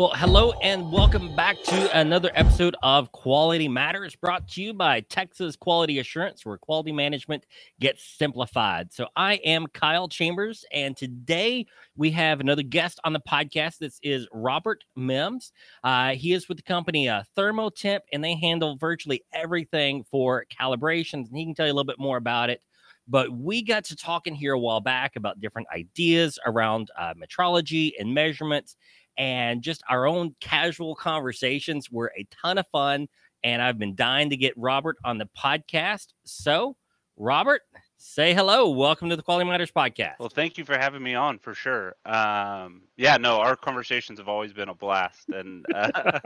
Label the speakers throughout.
Speaker 1: Well, hello and welcome back to another episode of Quality Matters brought to you by Texas Quality Assurance, where quality management gets simplified. So, I am Kyle Chambers, and today we have another guest on the podcast. This is Robert Mims. Uh, he is with the company uh, Thermotemp, and they handle virtually everything for calibrations, and he can tell you a little bit more about it but we got to talking here a while back about different ideas around uh, metrology and measurements and just our own casual conversations were a ton of fun. And I've been dying to get Robert on the podcast. So, Robert, say hello. Welcome to the Quality Matters podcast.
Speaker 2: Well, thank you for having me on for sure. Um, yeah, no, our conversations have always been a blast, and uh,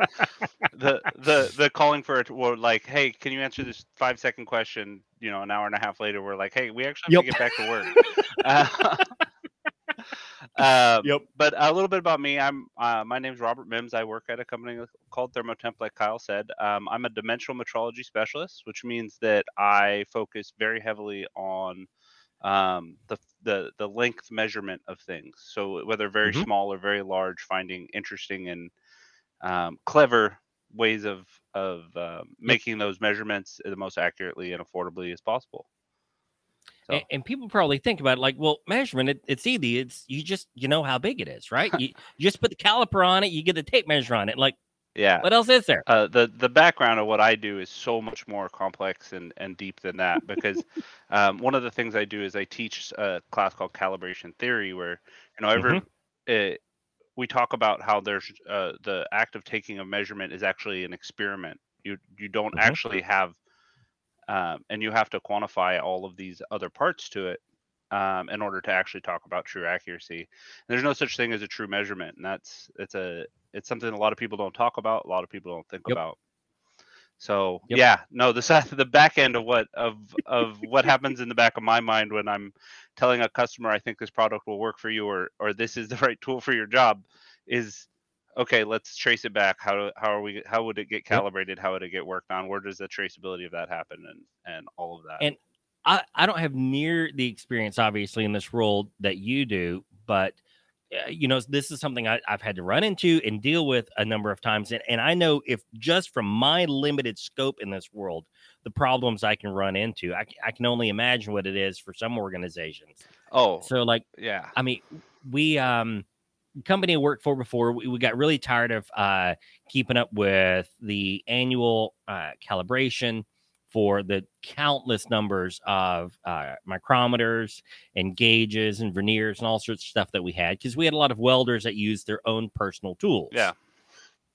Speaker 2: the the the calling for it, were like, hey, can you answer this five second question? You know, an hour and a half later, we're like, hey, we actually have yep. to get back to work. Uh, uh, yep. But a little bit about me. I'm uh, my name's Robert Mims. I work at a company called Thermotemp, like Kyle said. Um, I'm a dimensional metrology specialist, which means that I focus very heavily on um, the, the the length measurement of things. So whether very mm-hmm. small or very large, finding interesting and um, clever ways of of uh, making those measurements the most accurately and affordably as possible.
Speaker 1: So. And, and, people probably think about it like, well, measurement, it, it's easy. It's you just you know how big it is, right? you, you, just put the caliper on it, you get the tape measure on it. Like,
Speaker 2: yeah.
Speaker 1: What else is there?
Speaker 2: Uh, the the background of what I do is so much more complex and, and deep than that because um, one of the things I do is I teach a class called calibration theory where you know every mm-hmm. uh, we talk about how there's uh, the act of taking a measurement is actually an experiment. You you don't mm-hmm. actually have um, and you have to quantify all of these other parts to it um, in order to actually talk about true accuracy. And there's no such thing as a true measurement, and that's it's a it's something a lot of people don't talk about, a lot of people don't think yep. about. So yep. yeah, no, the the back end of what of of what happens in the back of my mind when I'm telling a customer I think this product will work for you or or this is the right tool for your job is okay, let's trace it back. How how are we? How would it get calibrated? How would it get worked on? Where does the traceability of that happen? And and all of that.
Speaker 1: And I I don't have near the experience, obviously, in this role that you do, but uh, you know this is something I, have had to run into and deal with a number of times and, and i know if just from my limited scope in this world the problems i can run into I, I can only imagine what it is for some organizations
Speaker 2: oh
Speaker 1: so like
Speaker 2: yeah
Speaker 1: i mean we um company I worked for before, we, we got really tired of uh, keeping up with the annual uh, calibration for the countless numbers of uh, micrometers and gauges and verniers and all sorts of stuff that we had because we had a lot of welders that used their own personal tools.
Speaker 2: Yeah.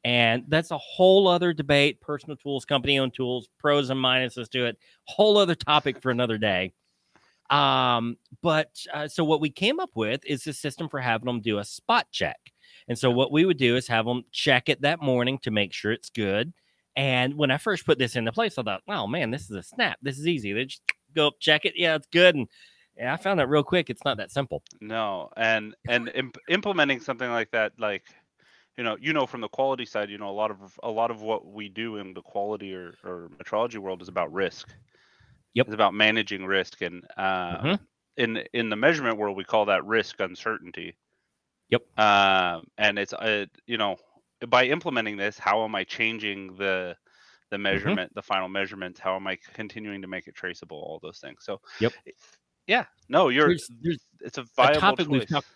Speaker 1: And that's a whole other debate. Personal tools, company owned tools, pros and minuses to it. Whole other topic for another day. Um, but uh, so what we came up with is a system for having them do a spot check. And so what we would do is have them check it that morning to make sure it's good. And when I first put this into place, I thought, oh man, this is a snap. This is easy. They just go up, check it. Yeah, it's good. And yeah, I found that real quick. It's not that simple.
Speaker 2: No, and and imp- implementing something like that, like you know, you know, from the quality side, you know, a lot of a lot of what we do in the quality or, or metrology world is about risk.
Speaker 1: Yep.
Speaker 2: It's about managing risk, and uh, mm-hmm. in in the measurement world, we call that risk uncertainty.
Speaker 1: Yep.
Speaker 2: Uh, and it's uh, you know by implementing this, how am I changing the the mm-hmm. measurement, mm-hmm. the final measurements? How am I continuing to make it traceable? All those things. So.
Speaker 1: Yep.
Speaker 2: Yeah. No, you're. There's, there's it's a viable a topic choice.
Speaker 1: we've talked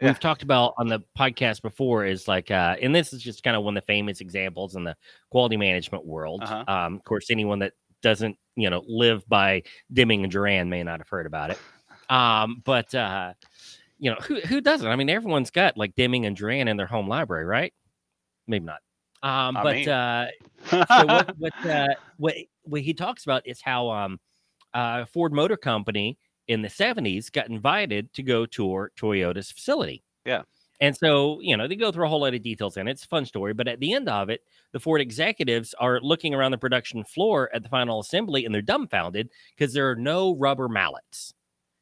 Speaker 1: yeah. we've talked about on the podcast before is like uh and this is just kind of one of the famous examples in the quality management world uh-huh. um of course anyone that doesn't you know live by Deming and Juran may not have heard about it. Um, but uh, you know who who doesn't? I mean, everyone's got like Deming and Juran in their home library, right? Maybe not. Um, but uh, so what what, uh, what what he talks about is how um, uh, Ford Motor Company in the 70s got invited to go tour Toyota's facility.
Speaker 2: Yeah.
Speaker 1: And so, you know, they go through a whole lot of details and it's a fun story. But at the end of it, the Ford executives are looking around the production floor at the final assembly and they're dumbfounded because there are no rubber mallets.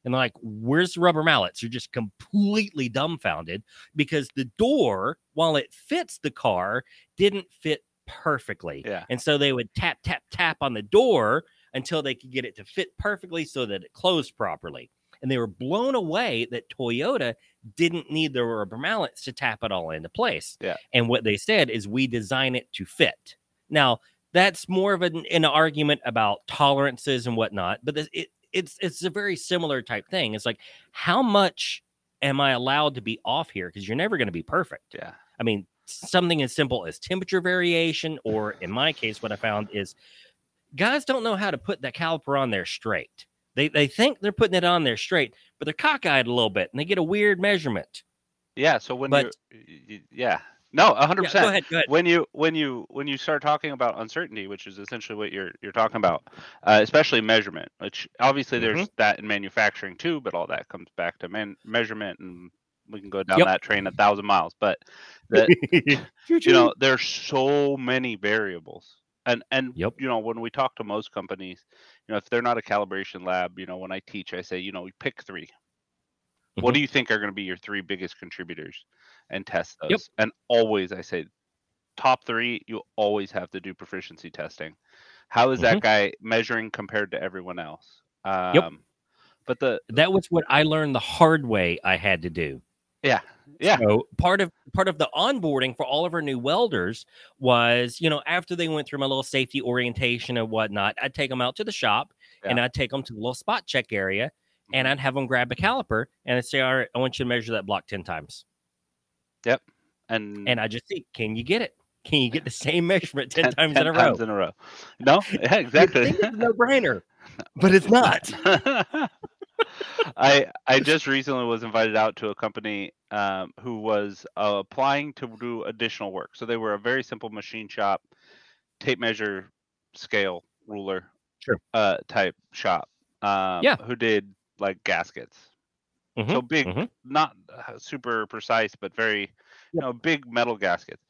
Speaker 1: And they're like, where's the rubber mallets? You're just completely dumbfounded because the door, while it fits the car, didn't fit perfectly.
Speaker 2: Yeah.
Speaker 1: And so they would tap, tap, tap on the door until they could get it to fit perfectly so that it closed properly. And they were blown away that Toyota didn't need the rubber mallets to tap it all into place.
Speaker 2: Yeah.
Speaker 1: And what they said is we design it to fit. Now, that's more of an, an argument about tolerances and whatnot, but this, it, it's it's a very similar type thing. It's like how much am I allowed to be off here? Because you're never going to be perfect.
Speaker 2: Yeah.
Speaker 1: I mean, something as simple as temperature variation, or in my case, what I found is guys don't know how to put that caliper on there straight. They they think they're putting it on there straight, but they're cockeyed a little bit and they get a weird measurement.
Speaker 2: Yeah. So when
Speaker 1: But-
Speaker 2: you, yeah, no, a hundred
Speaker 1: Yeah,
Speaker 2: percent.
Speaker 1: go ahead, go ahead.
Speaker 2: when you when you when you start talking about uncertainty which is essentially what you're you're talking about uh, especially measurement which obviously there's
Speaker 1: Mm-hmm.
Speaker 2: that in manufacturing too but all that comes back to man- measurement and we can go down
Speaker 1: Yep.
Speaker 2: that train a thousand miles but the, you know there's so many variables and and
Speaker 1: Yep.
Speaker 2: you know when we talk to most companies you know if they're not a calibration lab you know when i teach i say you know pick 3 what
Speaker 1: Mhm.
Speaker 2: do you think are going to be your three biggest contributors and test those
Speaker 1: Yep.
Speaker 2: and always i say top three you always have to do proficiency testing how is
Speaker 1: Mhm.
Speaker 2: that guy measuring compared to everyone else um but the
Speaker 1: that was what I learned the hard way I had to do.
Speaker 2: Yeah yeah
Speaker 1: So part of part of the onboarding for all of our new welders was, you know, after they went through my little safety orientation and whatnot, I'd take them out to the shop and I'd take them to the little spot check area and
Speaker 2: Mhm.
Speaker 1: I'd have them grab a caliper and I'd say, all right, I want you to measure that block 10 times. Yep.
Speaker 2: And
Speaker 1: And I just see, can you get it? Can you get the same measurement 10,
Speaker 2: 10
Speaker 1: times
Speaker 2: 10
Speaker 1: in a row?
Speaker 2: in a row no yeah exactly
Speaker 1: think it's no brainer, but it's not.
Speaker 2: I I just recently was invited out to a company um, who was uh, applying to do additional work. So they were a very simple machine shop, tape measure, scale, ruler,
Speaker 1: Sure.
Speaker 2: uh, type shop. Um,
Speaker 1: Yeah.
Speaker 2: Who did like gaskets? So
Speaker 1: Mhm,
Speaker 2: big,
Speaker 1: mhm.
Speaker 2: not uh, super precise, but very, you know, big metal gaskets.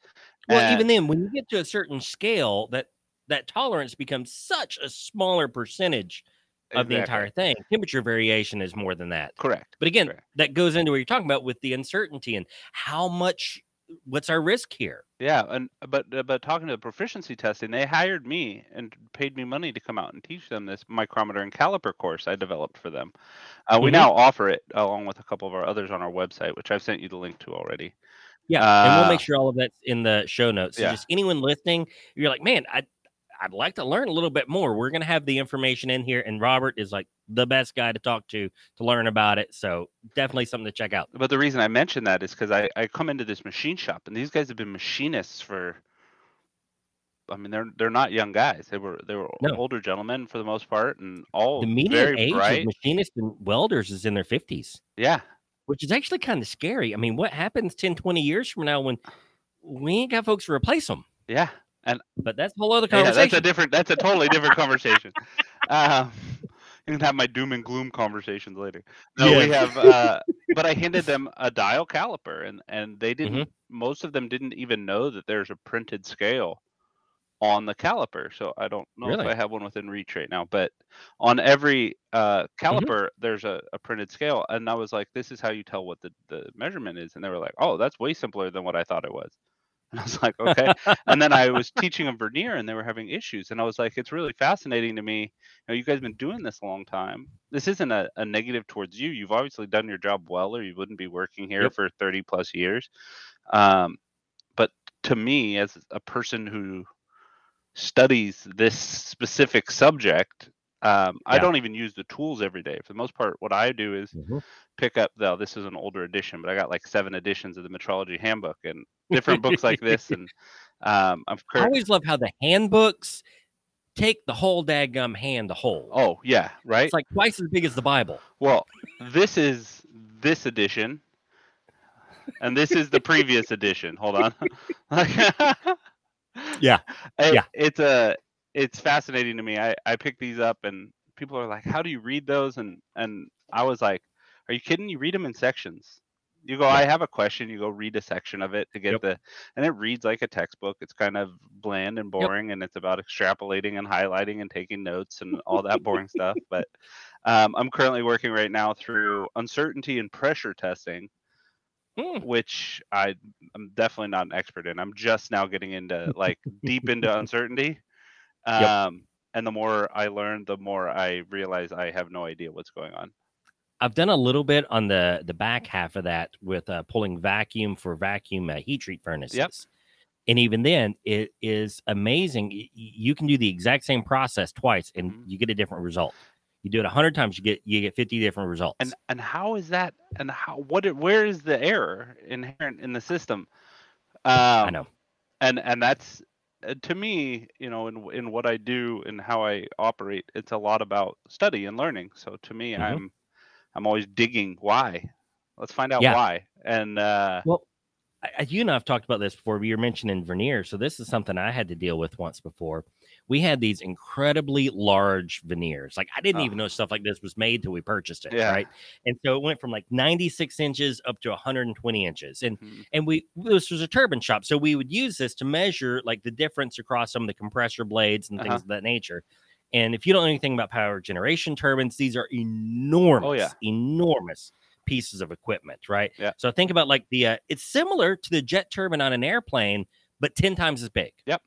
Speaker 1: Well,
Speaker 2: And-
Speaker 1: even then, when you get to a certain scale, that that tolerance becomes such a smaller percentage of the entire thing. Temperature variation is more than that.
Speaker 2: Correct.
Speaker 1: But again,
Speaker 2: Correct.
Speaker 1: that goes into what you're talking about with the uncertainty and how much. What's our risk here?
Speaker 2: Yeah, and but uh, but talking to the proficiency testing, they hired me and paid me money to come out and teach them this micrometer and caliper course I developed for them. Uh, we
Speaker 1: Mhm.
Speaker 2: now offer it along with a couple of our others on our website, which I've sent you the link to already.
Speaker 1: Yeah, and we'll
Speaker 2: Uh,
Speaker 1: make sure all of that's in the show notes. So
Speaker 2: yeah.
Speaker 1: just anyone listening, you're like, man, I I'd like to learn a little bit more. We're gonna have the information in here, and Robert is like the best guy to talk to to learn about it. So definitely something to check out.
Speaker 2: But the reason I mention that is because I, I come into this machine shop and these guys have been machinists for. I mean, they're they're not young guys. They were they were
Speaker 1: No.
Speaker 2: older gentlemen for the most part, and all
Speaker 1: the median
Speaker 2: very
Speaker 1: age
Speaker 2: bright.
Speaker 1: of machinists and welders is in their 50s,
Speaker 2: Yeah,
Speaker 1: which is actually kind of scary. I mean, what happens 10, 20 years from now when we ain't got folks to replace them?
Speaker 2: yeah.
Speaker 1: And but that's a whole other
Speaker 2: Yeah, that's a different. That's a totally different conversation. Um, you can have my doom and gloom conversations later. No, we have. Uh, but I handed them a dial caliper, and and they didn't.
Speaker 1: Mm-hmm.
Speaker 2: Most of them didn't even know that there's a printed scale on the caliper. So I don't know
Speaker 1: Really?
Speaker 2: if I have one within reach right now. But on every uh,
Speaker 1: Mm-hmm.
Speaker 2: caliper, there's a, a printed scale, and I was like, "This is how you tell what the the measurement is." And they were like, "Oh, that's way simpler than what I thought it was." And I was like, "Okay." and then I was teaching them vernier and they were having issues. And I was like, it's really fascinating to me. You know, you guys have been doing this a long time. This isn't a, a negative towards you. You've obviously done your job well, or you wouldn't be working here
Speaker 1: Yep.
Speaker 2: for 30 plus years. Um, but to me, as a person who studies this specific subject, um, I don't even use the tools every day. For the most part, what I do is
Speaker 1: Mhm.
Speaker 2: pick up though this is an older edition but i got like seven editions of the metrology handbook and different books like this and um i'm
Speaker 1: I always love how the handbooks take the whole dadgum hand to hold.
Speaker 2: oh yeah right
Speaker 1: It's like twice as big as the Bible.
Speaker 2: well this is this edition and this is the previous edition hold on
Speaker 1: Yeah,
Speaker 2: It-
Speaker 1: yeah.
Speaker 2: it's a it's fascinating to me i i pick these up and people are like how do you read those and and i was like are you kidding you read them in sections You go, I have a question. You go read a section of it to get
Speaker 1: Yep.
Speaker 2: the, and it reads like a textbook. It's kind of bland and boring, and it's about extrapolating and highlighting and taking notes and all that boring stuff. But um, I'm currently working right now through uncertainty and pressure testing,
Speaker 1: Hmm.
Speaker 2: which I I'm definitely not an expert in. I'm just now getting into like deep into uncertainty.
Speaker 1: Yep.
Speaker 2: Um, and the more I learn, the more I realize I have no idea what's going on.
Speaker 1: I've done a little bit on the the back half of that with uh, pulling vacuum for vacuum uh, heat treat furnaces. Yep. And even then, it is amazing. You can do the exact same process twice, and
Speaker 2: Mhm.
Speaker 1: you get a different result. You do it a hundred times, you get you get fifty different results.
Speaker 2: And and how is that? And how what? it- Where is the error inherent in the system? Um,
Speaker 1: I know.
Speaker 2: and and that's to me, you know, in in what I do and how I operate, it's a lot about study and learning. So to me,
Speaker 1: Mhm.
Speaker 2: I'm I'm always digging why. Let's find out
Speaker 1: Yeah.
Speaker 2: why. And uh,
Speaker 1: Well, I- you and I've talked about this before. You're mentioning vernier, so this is something I had to deal with once before. We had these incredibly large verniers. Like I didn't
Speaker 2: Oh.
Speaker 1: even know stuff like this was made till we purchased it,
Speaker 2: Yeah.
Speaker 1: right? And so it went from like 96 inches up to 120 inches, and
Speaker 2: Mhm.
Speaker 1: and we this was a turbine shop, so we would use this to measure like the difference across some of the compressor blades and things
Speaker 2: Uh-huh.
Speaker 1: of that nature. And if you don't know anything about power generation turbines, these are enormous, enormous pieces of equipment, right?
Speaker 2: Yeah.
Speaker 1: So think about like the uh, it's similar to the jet turbine on an airplane, but 10 times as big.
Speaker 2: Yep.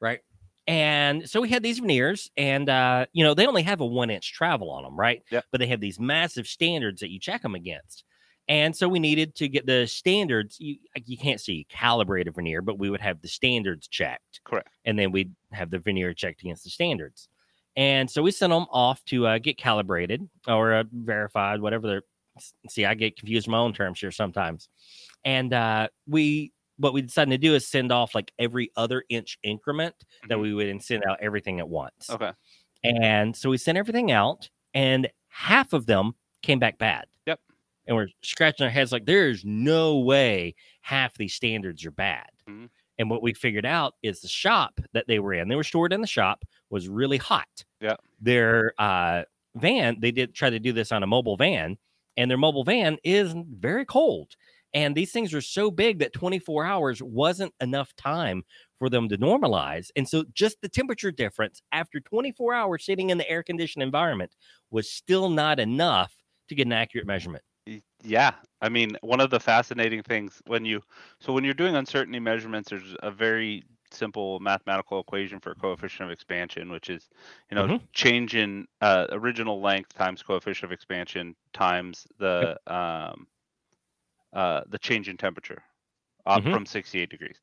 Speaker 1: Right. And so we had these verniers, and uh, you know, they only have a one inch travel on them, right?
Speaker 2: Yep.
Speaker 1: But they have these massive standards that you check them against. And so we needed to get the standards. You you can't see calibrated vernier, but we would have the standards checked
Speaker 2: correct.
Speaker 1: and then we'd have the vernier checked against the standards. And so we sent them off to uh, get calibrated or uh, verified, whatever they're. See, I get confused my own terms here sometimes. And uh, we, what we decided to do is send off like every other inch increment that
Speaker 2: Mhm.
Speaker 1: we would send out everything at once.
Speaker 2: Okay.
Speaker 1: And so we sent everything out, and half of them came back bad.
Speaker 2: Yep.
Speaker 1: And we're scratching our heads like, there's no way half these standards are bad.
Speaker 2: Mhm.
Speaker 1: And what we figured out is the shop that they were in, they were stored in the shop, was really hot.
Speaker 2: Yeah.
Speaker 1: Their uh, van, they did try to do this on a mobile van, and their mobile van is very cold. And these things are so big that 24 hours wasn't enough time for them to normalize. And so just the temperature difference after 24 hours sitting in the air conditioned environment was still not enough to get an accurate measurement.
Speaker 2: Yeah, I mean, one of the fascinating things when you so when you're doing uncertainty measurements, there's a very simple mathematical equation for coefficient of expansion, which is you know
Speaker 1: Mhm.
Speaker 2: change in uh, original length times coefficient of expansion times the um, uh, the change in temperature
Speaker 1: Mhm.
Speaker 2: from 68 degrees.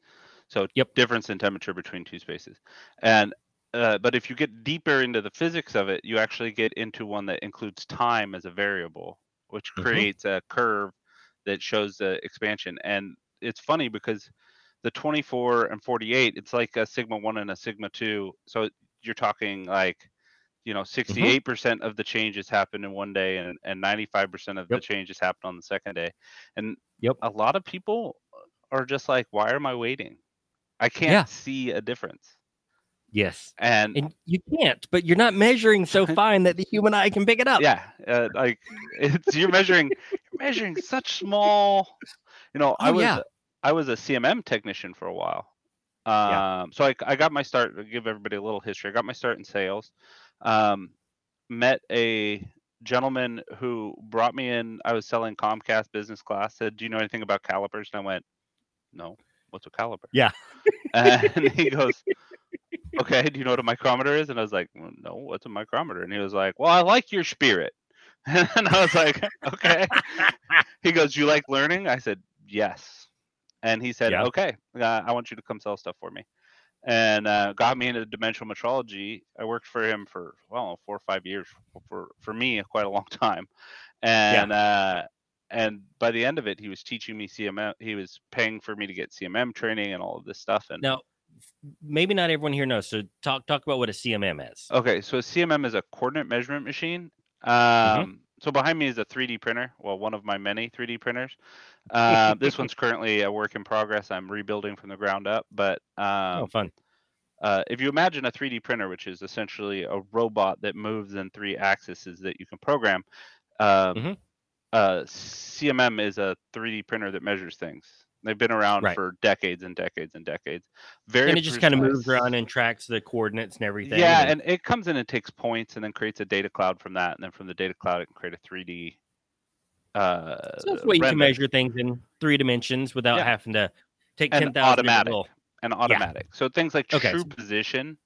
Speaker 2: So
Speaker 1: Yep.
Speaker 2: difference in temperature between two spaces, and uh, but if you get deeper into the physics of it, you actually get into one that includes time as a variable, which
Speaker 1: Mhm.
Speaker 2: creates a curve that shows the expansion. And it's funny because the 24 and 48, it's like a sigma one and a sigma two. So you're talking like, you know, 68% of the changes happen in one day and, and 95% of
Speaker 1: Yep.
Speaker 2: the changes happen on the second day. And
Speaker 1: Yep.
Speaker 2: a lot of people are just like, why am I waiting? I can't
Speaker 1: Yeah.
Speaker 2: see a difference.
Speaker 1: Yes.
Speaker 2: And
Speaker 1: And you can't, but you're not measuring so fine that the human eye can pick it up.
Speaker 2: yeah, uh, like it's you're measuring you're measuring such small. You know, I
Speaker 1: Oh,
Speaker 2: was
Speaker 1: yeah.
Speaker 2: I was a CMM technician for a while. Um,
Speaker 1: Yeah.
Speaker 2: so I I got my start. Give everybody a little history. I got my start in sales. Um, met a gentleman who brought me in. I was selling Comcast business class. Said, "Do you know anything about calipers?" And I went, "No. What's a caliper?"
Speaker 1: Yeah.
Speaker 2: and he goes, okay, do you know what a micrometer is? And I was like, well, no, what's a micrometer? And he was like, well, I like your spirit. and I was like, okay. he goes, you like learning? I said, yes. And he said,
Speaker 1: Yeah.
Speaker 2: okay, uh, I want you to come sell stuff for me. And uh, got me into dimensional metrology. I worked for him for well four or five years. For for me, quite a long time. And uh, and by the end of it, he was teaching me CMM. He was paying for me to get CMM training and all of this stuff. And
Speaker 1: Now, maybe not everyone here knows. So talk talk about what a CMM is.
Speaker 2: Okay, so a CMM is a coordinate measurement machine. Um,
Speaker 1: Mm-hmm.
Speaker 2: So behind me is a 3D printer. Well, one of my many 3D printers. Uh, this one's currently a work in progress. I'm rebuilding from the ground up. But um,
Speaker 1: oh, fun.
Speaker 2: uh, if you imagine a 3D printer, which is essentially a robot that moves in three axes that you can program, um,
Speaker 1: Mhm.
Speaker 2: uh, CMM is a 3D printer that measures things. They've been around
Speaker 1: Right.
Speaker 2: for decades and decades and decades. Very
Speaker 1: and it just kind of moves around and tracks the coordinates and everything.
Speaker 2: Yeah,
Speaker 1: and-
Speaker 2: and it comes in and takes points and then creates a data cloud from that, and then from the data cloud it can create a 3D. Uh,
Speaker 1: so that's why you can measure things in three dimensions without
Speaker 2: Yeah.
Speaker 1: having to take
Speaker 2: And
Speaker 1: ten thousand
Speaker 2: automatic. and automatic. So things like
Speaker 1: Okay,
Speaker 2: true position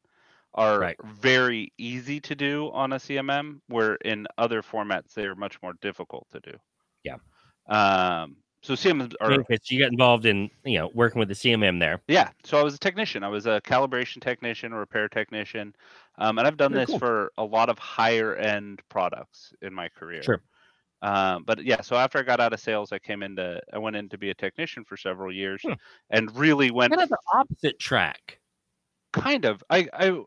Speaker 2: are
Speaker 1: Right.
Speaker 2: very easy to do on a CMM, where in other formats they are much more difficult to do.
Speaker 1: Yeah.
Speaker 2: Um. So CMMs are
Speaker 1: Okay, so you got involved in you know working with the CMM there.
Speaker 2: Yeah, so I was a technician. I was a calibration technician, a repair technician, um, and I've done
Speaker 1: Very
Speaker 2: this
Speaker 1: cool.
Speaker 2: for a lot of higher end products in my career.
Speaker 1: Sure.
Speaker 2: Um, but yeah, so after I got out of sales, I came into I went in to be a technician for several years,
Speaker 1: Hmm.
Speaker 2: and really went
Speaker 1: Kind of the opposite track.
Speaker 2: kind of. I I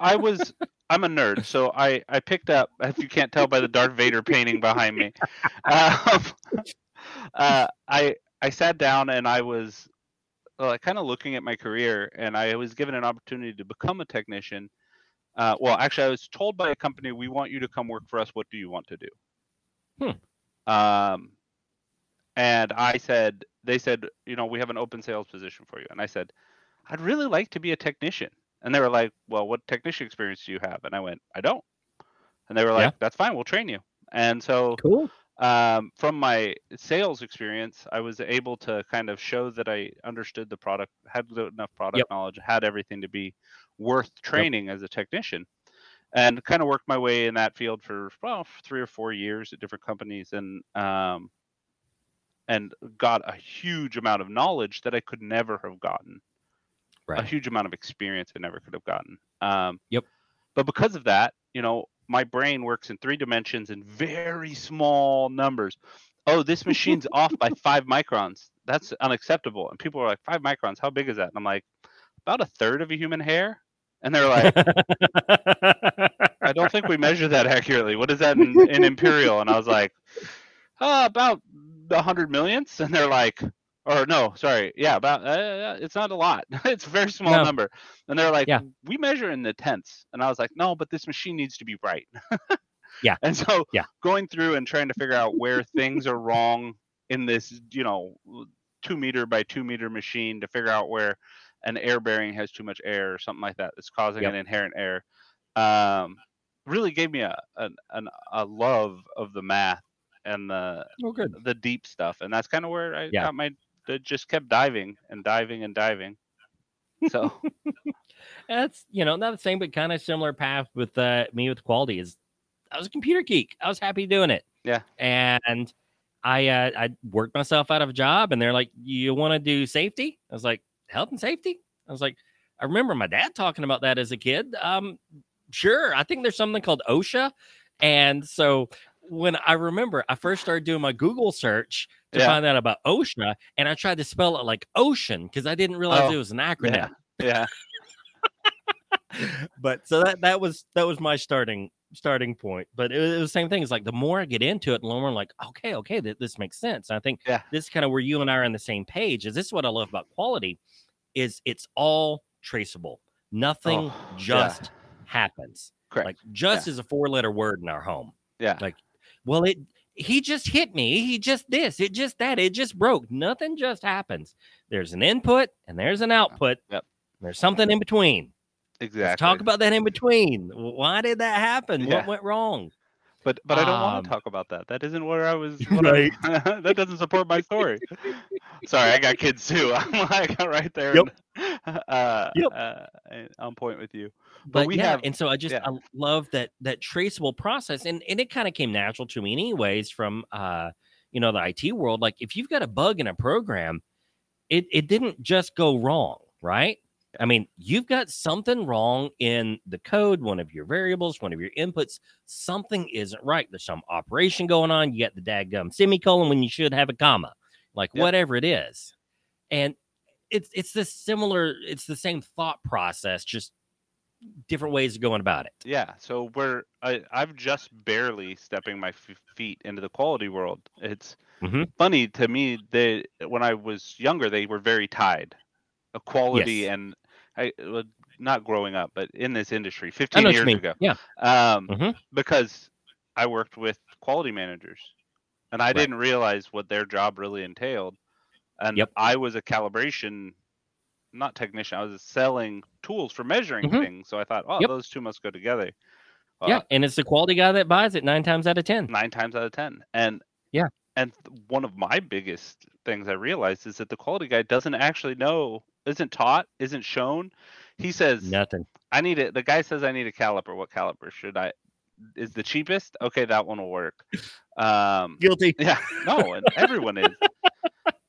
Speaker 2: I was I'm a nerd, so I I picked up. If you can't tell by the Darth Vader painting behind me, um, uh, I I sat down and I was uh, kind of looking at my career, and I was given an opportunity to become a technician. Uh, well, actually, I was told by a company, "We want you to come work for us. What do you want to do?"
Speaker 1: Hmm.
Speaker 2: Um, and I said, they said, you know, we have an open sales position for you, and I said, I'd really like to be a technician. And they were like, well, what technician experience do you have? And I went, I don't. And they were like,
Speaker 1: Yeah.
Speaker 2: that's fine, we'll train you. And so
Speaker 1: Cool.
Speaker 2: Um, from my sales experience, I was able to kind of show that I understood the product, had enough product
Speaker 1: Yep.
Speaker 2: knowledge, had everything to be worth training as a technician, and kind of worked my way in that field for well three or four years at different companies, and um, and got a huge amount of knowledge that I could never have gotten, a huge amount of experience I never could have gotten. Um,
Speaker 1: Yep.
Speaker 2: But because of that, you know, my brain works in three dimensions in very small numbers. Oh, this machine's off by five microns. That's unacceptable. And people are like, five microns, how big is that? And I'm like, about a third of a human hair. And they're like, I don't think we measure that accurately. What is that in, in imperial? And I was like, uh, about a hundred millionths. And they're like, or no, sorry, yeah, about uh, it's not a lot. it's a very small
Speaker 1: No.
Speaker 2: number. And they're like,
Speaker 1: Yeah.
Speaker 2: we measure in the tenths. And I was like, no, but this machine needs to be right.
Speaker 1: Yeah.
Speaker 2: And so
Speaker 1: Yeah.
Speaker 2: going through and trying to figure out where things are wrong in this, you know, two meter by two meter machine to figure out where an air bearing has too much air or something like that that's causing
Speaker 1: Yep.
Speaker 2: an inherent error. Um, really gave me a, an, an a love of the math and the
Speaker 1: oh,
Speaker 2: the deep stuff, and that's kind of where I
Speaker 1: Yeah.
Speaker 2: got my I just kept diving and diving and diving. So
Speaker 1: That's you know not the same, but kind of similar path with uh, me with quality. Is I was a computer geek. I was happy doing it.
Speaker 2: Yeah.
Speaker 1: And I uh, I worked myself out of a job, and they're like, "You want to do safety?" I was like, "Health and safety." I was like, I remember my dad talking about that as a kid. Um, sure. I think there's something called OSHA, and so when I remember, I first started doing my Google search to
Speaker 2: Yeah.
Speaker 1: find out about OSHA, and I tried to spell it like ocean because I didn't realize
Speaker 2: Oh,
Speaker 1: it was an acronym
Speaker 2: yeah, yeah,
Speaker 1: but so that that was that was my starting starting point. But it was, it was the same thing. It's like the more I get into it, the more I'm like, okay, okay, th- this makes sense. And I think
Speaker 2: Yeah.
Speaker 1: this is kind of where you and I are on the same page. Is this is what I love about quality? Is it's all traceable. Oh, Nothing
Speaker 2: Oh, yeah.
Speaker 1: just happens.
Speaker 2: correct.
Speaker 1: Like just is a four letter word in our home.
Speaker 2: yeah,
Speaker 1: like, Well, it he just hit me. He just this. It just that. It just broke. Nothing just happens. There's an input and there's an output.
Speaker 2: Yep.
Speaker 1: There's something in between.
Speaker 2: exactly.
Speaker 1: Let's talk about that in between. Why did that happen?
Speaker 2: Yeah.
Speaker 1: What went wrong?
Speaker 2: But but I don't want
Speaker 1: Um,
Speaker 2: to talk about that. That isn't where I was. What I- that doesn't support my story. Sorry, I got kids too. I'm like right there.
Speaker 1: Yep.
Speaker 2: and, uh,
Speaker 1: Yep.
Speaker 2: uh, on point with you.
Speaker 1: But,
Speaker 2: we
Speaker 1: yeah,
Speaker 2: have-
Speaker 1: and so I just
Speaker 2: yeah.
Speaker 1: I love that that traceable process, and and it kind of came natural to me, anyways, from uh you know the IT world. Like if you've got a bug in a program, it it didn't just go wrong, right? I mean, you've got something wrong in the code, one of your variables, one of your inputs. Something isn't right. There's some operation going on. You got the daggum semicolon when you should have a comma, like
Speaker 2: Yep.
Speaker 1: whatever it is. And it's it's this similar, it's the same thought process, just different ways of going about it.
Speaker 2: Yeah. So we're I, I've just barely stepping my f- feet into the quality world. It's
Speaker 1: Mhm.
Speaker 2: funny to me that when I was younger, they were very tied. A quality
Speaker 1: Yes.
Speaker 2: and I well, not growing up, but in this industry, 15
Speaker 1: know what you
Speaker 2: years ago.
Speaker 1: Yeah.
Speaker 2: um,
Speaker 1: Mhm.
Speaker 2: because I worked with quality managers, and I
Speaker 1: Right.
Speaker 2: didn't realize what their job really entailed. And
Speaker 1: Yep.
Speaker 2: I was a calibration, not technician. I was selling tools for measuring
Speaker 1: Mhm.
Speaker 2: things. So I thought, oh,
Speaker 1: Yep.
Speaker 2: those two must go together. Well,
Speaker 1: yeah, and it's the quality guy that buys it nine times out of ten.
Speaker 2: nine times out of ten. And
Speaker 1: Yeah.
Speaker 2: and th- one of my biggest things I realized is that the quality guy doesn't actually know, isn't taught, isn't shown. He says,
Speaker 1: Nothing.
Speaker 2: I need it. The guy says I need a caliper. What caliper should I? Is the cheapest? Okay, that one will work. Um,
Speaker 1: Guilty.
Speaker 2: yeah, no, and everyone is.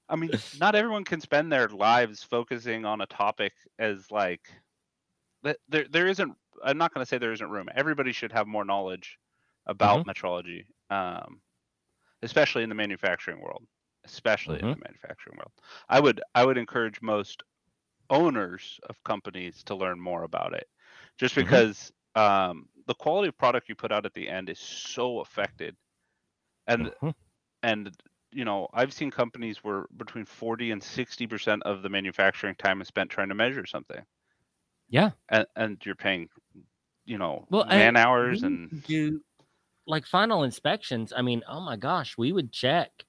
Speaker 2: I mean, not everyone can spend their lives focusing on a topic as like that. There, there isn't. I'm not going to say there isn't room. Everybody should have more knowledge about metrology, um, especially in the manufacturing world. Especially in the manufacturing world, I would I would encourage most owners of companies to learn more about it, just
Speaker 1: Mhm.
Speaker 2: because um, the quality of product you put out at the end is so affected, and
Speaker 1: Mhm.
Speaker 2: and you know i've seen companies where between 40 and 60 percent of the manufacturing time is spent trying to measure something
Speaker 1: Yeah.
Speaker 2: and, and you're paying you know
Speaker 1: Well,
Speaker 2: man hours and
Speaker 1: do like final inspections. I mean, oh my gosh, we would check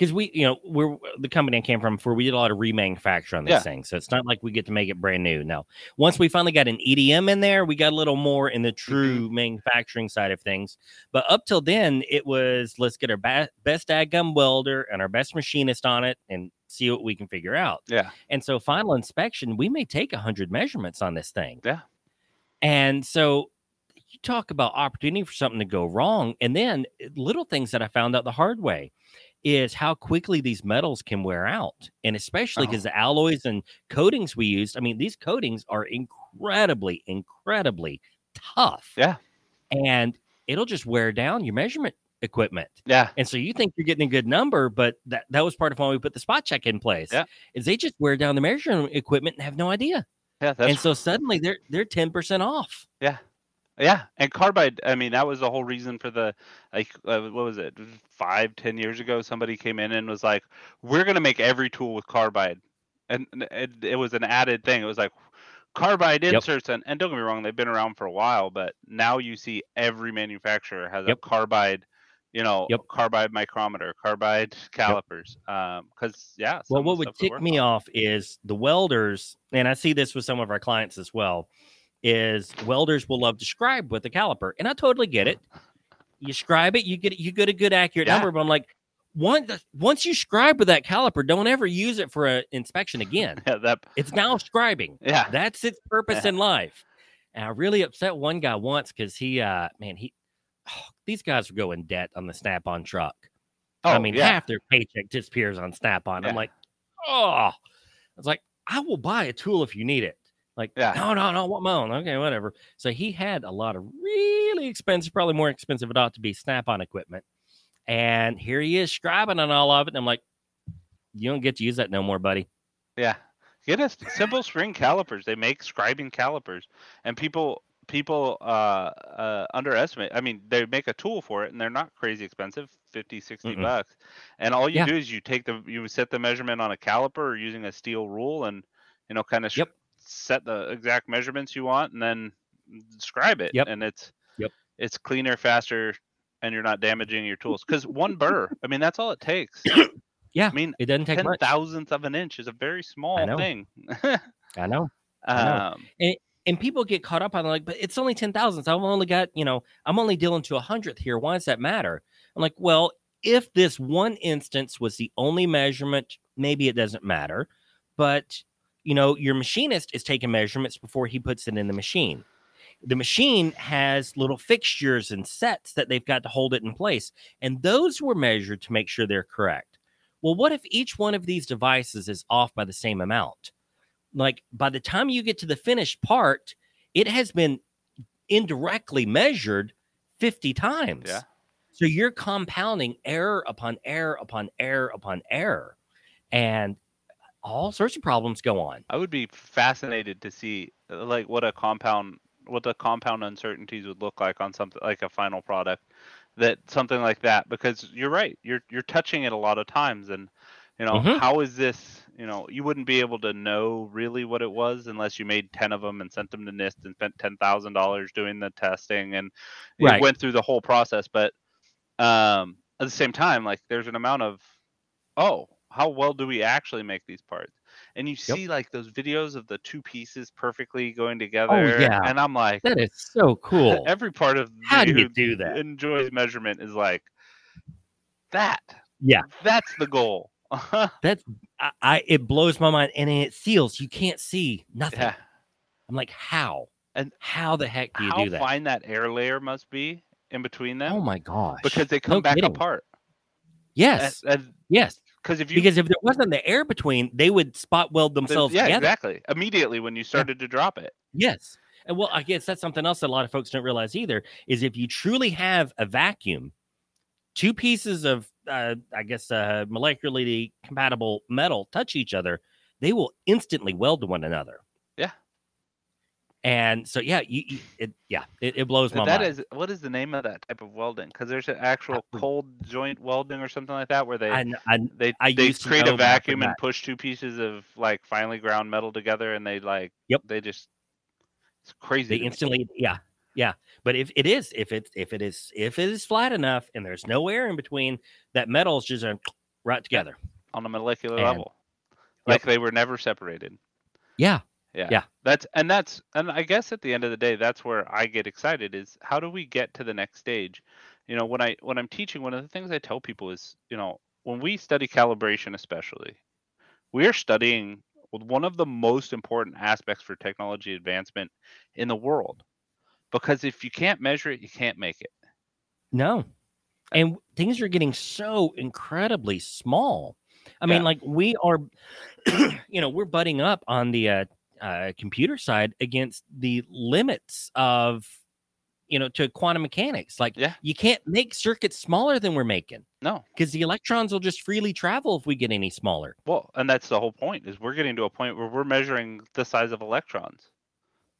Speaker 1: because we, you know, we're the company I came from before. We did a lot of remanufacture on these
Speaker 2: Yeah.
Speaker 1: things, so it's not like we get to make it brand new. No, once we finally got an EDM in there, we got a little more in the true manufacturing side of things. But up till then, it was let's get our ba- best gum welder and our best machinist on it and see what we can figure out.
Speaker 2: yeah
Speaker 1: And so final inspection, we may take 100 measurements on this thing.
Speaker 2: Yeah.
Speaker 1: And so you talk about opportunity for something to go wrong. And then eh, little things that I found out the hard way is how quickly these metals can wear out. And especially
Speaker 2: Oh.
Speaker 1: because the alloys and coatings we used, I mean, these coatings are incredibly, incredibly tough.
Speaker 2: Yeah.
Speaker 1: And it'll just wear down your measurement equipment.
Speaker 2: yeah
Speaker 1: And so you think you're getting a good number, but that, that was part of why we put the spot check in place.
Speaker 2: Yeah.
Speaker 1: Is they just wear down the measuring equipment and have no idea.
Speaker 2: yeah that's
Speaker 1: and so suddenly they're they're 10% off.
Speaker 2: yeah and carbide i mean that was the whole reason for the like uh, what was it five ten years ago somebody came in and was like we're going to make every tool with carbide and, and it, it was an added thing it was like carbide
Speaker 1: Yep.
Speaker 2: inserts and, and don't get me wrong they've been around for a while but now you see every manufacturer has
Speaker 1: Yep.
Speaker 2: a carbide you know
Speaker 1: Yep.
Speaker 2: carbide micrometer carbide calipers um because yeah
Speaker 1: Well, what would tick me
Speaker 2: on-
Speaker 1: off is the welders, and I see this with some of our clients as well, is welders will love to scribe with the caliper. And I totally get it. You scribe it, you get you get a good accurate
Speaker 2: Yeah.
Speaker 1: number, but I'm like, once once you scribe with that caliper, don't ever use it for an inspection again.
Speaker 2: yeah that
Speaker 1: It's now scribing.
Speaker 2: yeah
Speaker 1: That's its purpose
Speaker 2: Yeah.
Speaker 1: in life. And I really upset one guy once because he, uh, man, he, these guys would go in debt on the Snap on truck. Oh, I
Speaker 2: Oh,
Speaker 1: mean,
Speaker 2: yeah.
Speaker 1: half their paycheck disappears on Snap on. I'm like, oh, I was like, I will buy a tool if you need it. Like,
Speaker 2: Yeah.
Speaker 1: no, no, no, what my own. Okay, whatever. So he had a lot of really expensive, probably more expensive it ought to be Snap on equipment. And here he is scribing on all of it. And I'm like, you don't get to use that no more, buddy.
Speaker 2: Yeah. Get us simple spring calipers. They make scribing calipers, and people people uh, uh, underestimate. I mean, they make a tool for it, and they're not crazy expensive 50 60
Speaker 1: Mm-mm.
Speaker 2: bucks. And all you
Speaker 1: Yeah.
Speaker 2: do is you take the you set the measurement on a caliper or using a steel rule, and you know, kind of
Speaker 1: Yep.
Speaker 2: Set the exact measurements you want, and then describe it.
Speaker 1: Yep.
Speaker 2: And it's
Speaker 1: Yep.
Speaker 2: it's cleaner, faster, and you're not damaging your tools. Because one burr, I mean, that's all it takes.
Speaker 1: Yeah.
Speaker 2: I mean,
Speaker 1: It doesn't take
Speaker 2: ten
Speaker 1: much.
Speaker 2: thousandth of an inch is a very small
Speaker 1: know.
Speaker 2: thing.
Speaker 1: I know. I know.
Speaker 2: um,
Speaker 1: and people get caught up on like, but it's only ten thousandths. I've only got, you know, I'm only dealing to a hundredth here. Why does that matter? I'm like, well, if this one instance was the only measurement, maybe it doesn't matter. But you know, your machinist is taking measurements before he puts it in the machine. The machine has little fixtures and sets that they've got to hold it in place, and those were measured to make sure they're correct. Well, what if each one of these devices is off by the same amount? like by the time you get to the finished part, it has been indirectly measured 50 times.
Speaker 2: Yeah.
Speaker 1: So you're compounding error upon error upon error upon error. And all sorts of problems go on.
Speaker 2: I would be fascinated to see uh, like what a compound what the compound uncertainties would look like on something like a final product that something like that because you're right you're you're touching it a lot of times and you know
Speaker 1: Mhm.
Speaker 2: how is this you know you wouldn't be able to know really what it was unless you made 10 of them and sent them to NIST and spent $10,000 doing the testing and you
Speaker 1: Right.
Speaker 2: went through the whole process but um at the same time, like there's an amount of, oh, how well do we actually make these parts? And you
Speaker 1: Yep.
Speaker 2: see like those videos of the two pieces perfectly going oh, together.
Speaker 1: Oh, yeah.
Speaker 2: And I'm like,
Speaker 1: That is so cool.
Speaker 2: every part of
Speaker 1: How do you do that?
Speaker 2: enjoys measurement is like that.
Speaker 1: Yeah.
Speaker 2: That's the goal.
Speaker 1: That's I, I it blows my mind and it seals. You can't see nothing.
Speaker 2: yeah.
Speaker 1: I'm like, how?
Speaker 2: And
Speaker 1: how the heck do you
Speaker 2: How
Speaker 1: do that?
Speaker 2: fine that air layer must be in between oh them.
Speaker 1: Oh my gosh.
Speaker 2: because they come
Speaker 1: no
Speaker 2: back
Speaker 1: kidding.
Speaker 2: apart.
Speaker 1: yes. yes.
Speaker 2: Because if you
Speaker 1: Because if there wasn't the air between, they would spot weld themselves
Speaker 2: yeah,
Speaker 1: together.
Speaker 2: exactly. Immediately when you started to drop it.
Speaker 1: Yes. And well, I guess that's something else that a lot of folks don't realize either is if you truly have a vacuum, two pieces of, uh, I guess, uh, molecularly compatible metal touch each other, they will instantly weld to one another.
Speaker 2: Yeah.
Speaker 1: And so, yeah, you, you it, yeah, it, it blows my
Speaker 2: That
Speaker 1: mind.
Speaker 2: is what is the name of that type of welding? Because there's an actual cold joint welding or something like that where they
Speaker 1: I, I,
Speaker 2: they
Speaker 1: I
Speaker 2: they create a vacuum and push two pieces of like finely ground metal together and they like
Speaker 1: Yep.
Speaker 2: they just it's crazy.
Speaker 1: they instantly, yeah, yeah. But if it is, if it's, if it is, if it is flat enough and there's no air in between, that metal's just uh, right together.
Speaker 2: on a molecular
Speaker 1: And-
Speaker 2: level.
Speaker 1: Yep.
Speaker 2: Like they were never separated.
Speaker 1: Yeah.
Speaker 2: Yeah.
Speaker 1: Yeah.
Speaker 2: That's and that's and I guess at the end of the day that's where I get excited is how do we get to the next stage? You know, when I when I'm teaching one of the things I tell people is, you know, when we study calibration especially, we're studying one of the most important aspects for technology advancement in the world. Because if you can't measure it, you can't make it.
Speaker 1: No. And things are getting so incredibly small. I mean,
Speaker 2: Yeah.
Speaker 1: like we are, you know, we're butting up on the uh, uh, computer side against the limits of, you know, to quantum mechanics. Like,
Speaker 2: Yeah.
Speaker 1: you can't make circuits smaller than we're making
Speaker 2: No.
Speaker 1: because the electrons will just freely travel if we get any smaller.
Speaker 2: Well, and that's the whole point is we're getting to a point where we're measuring the size of electrons.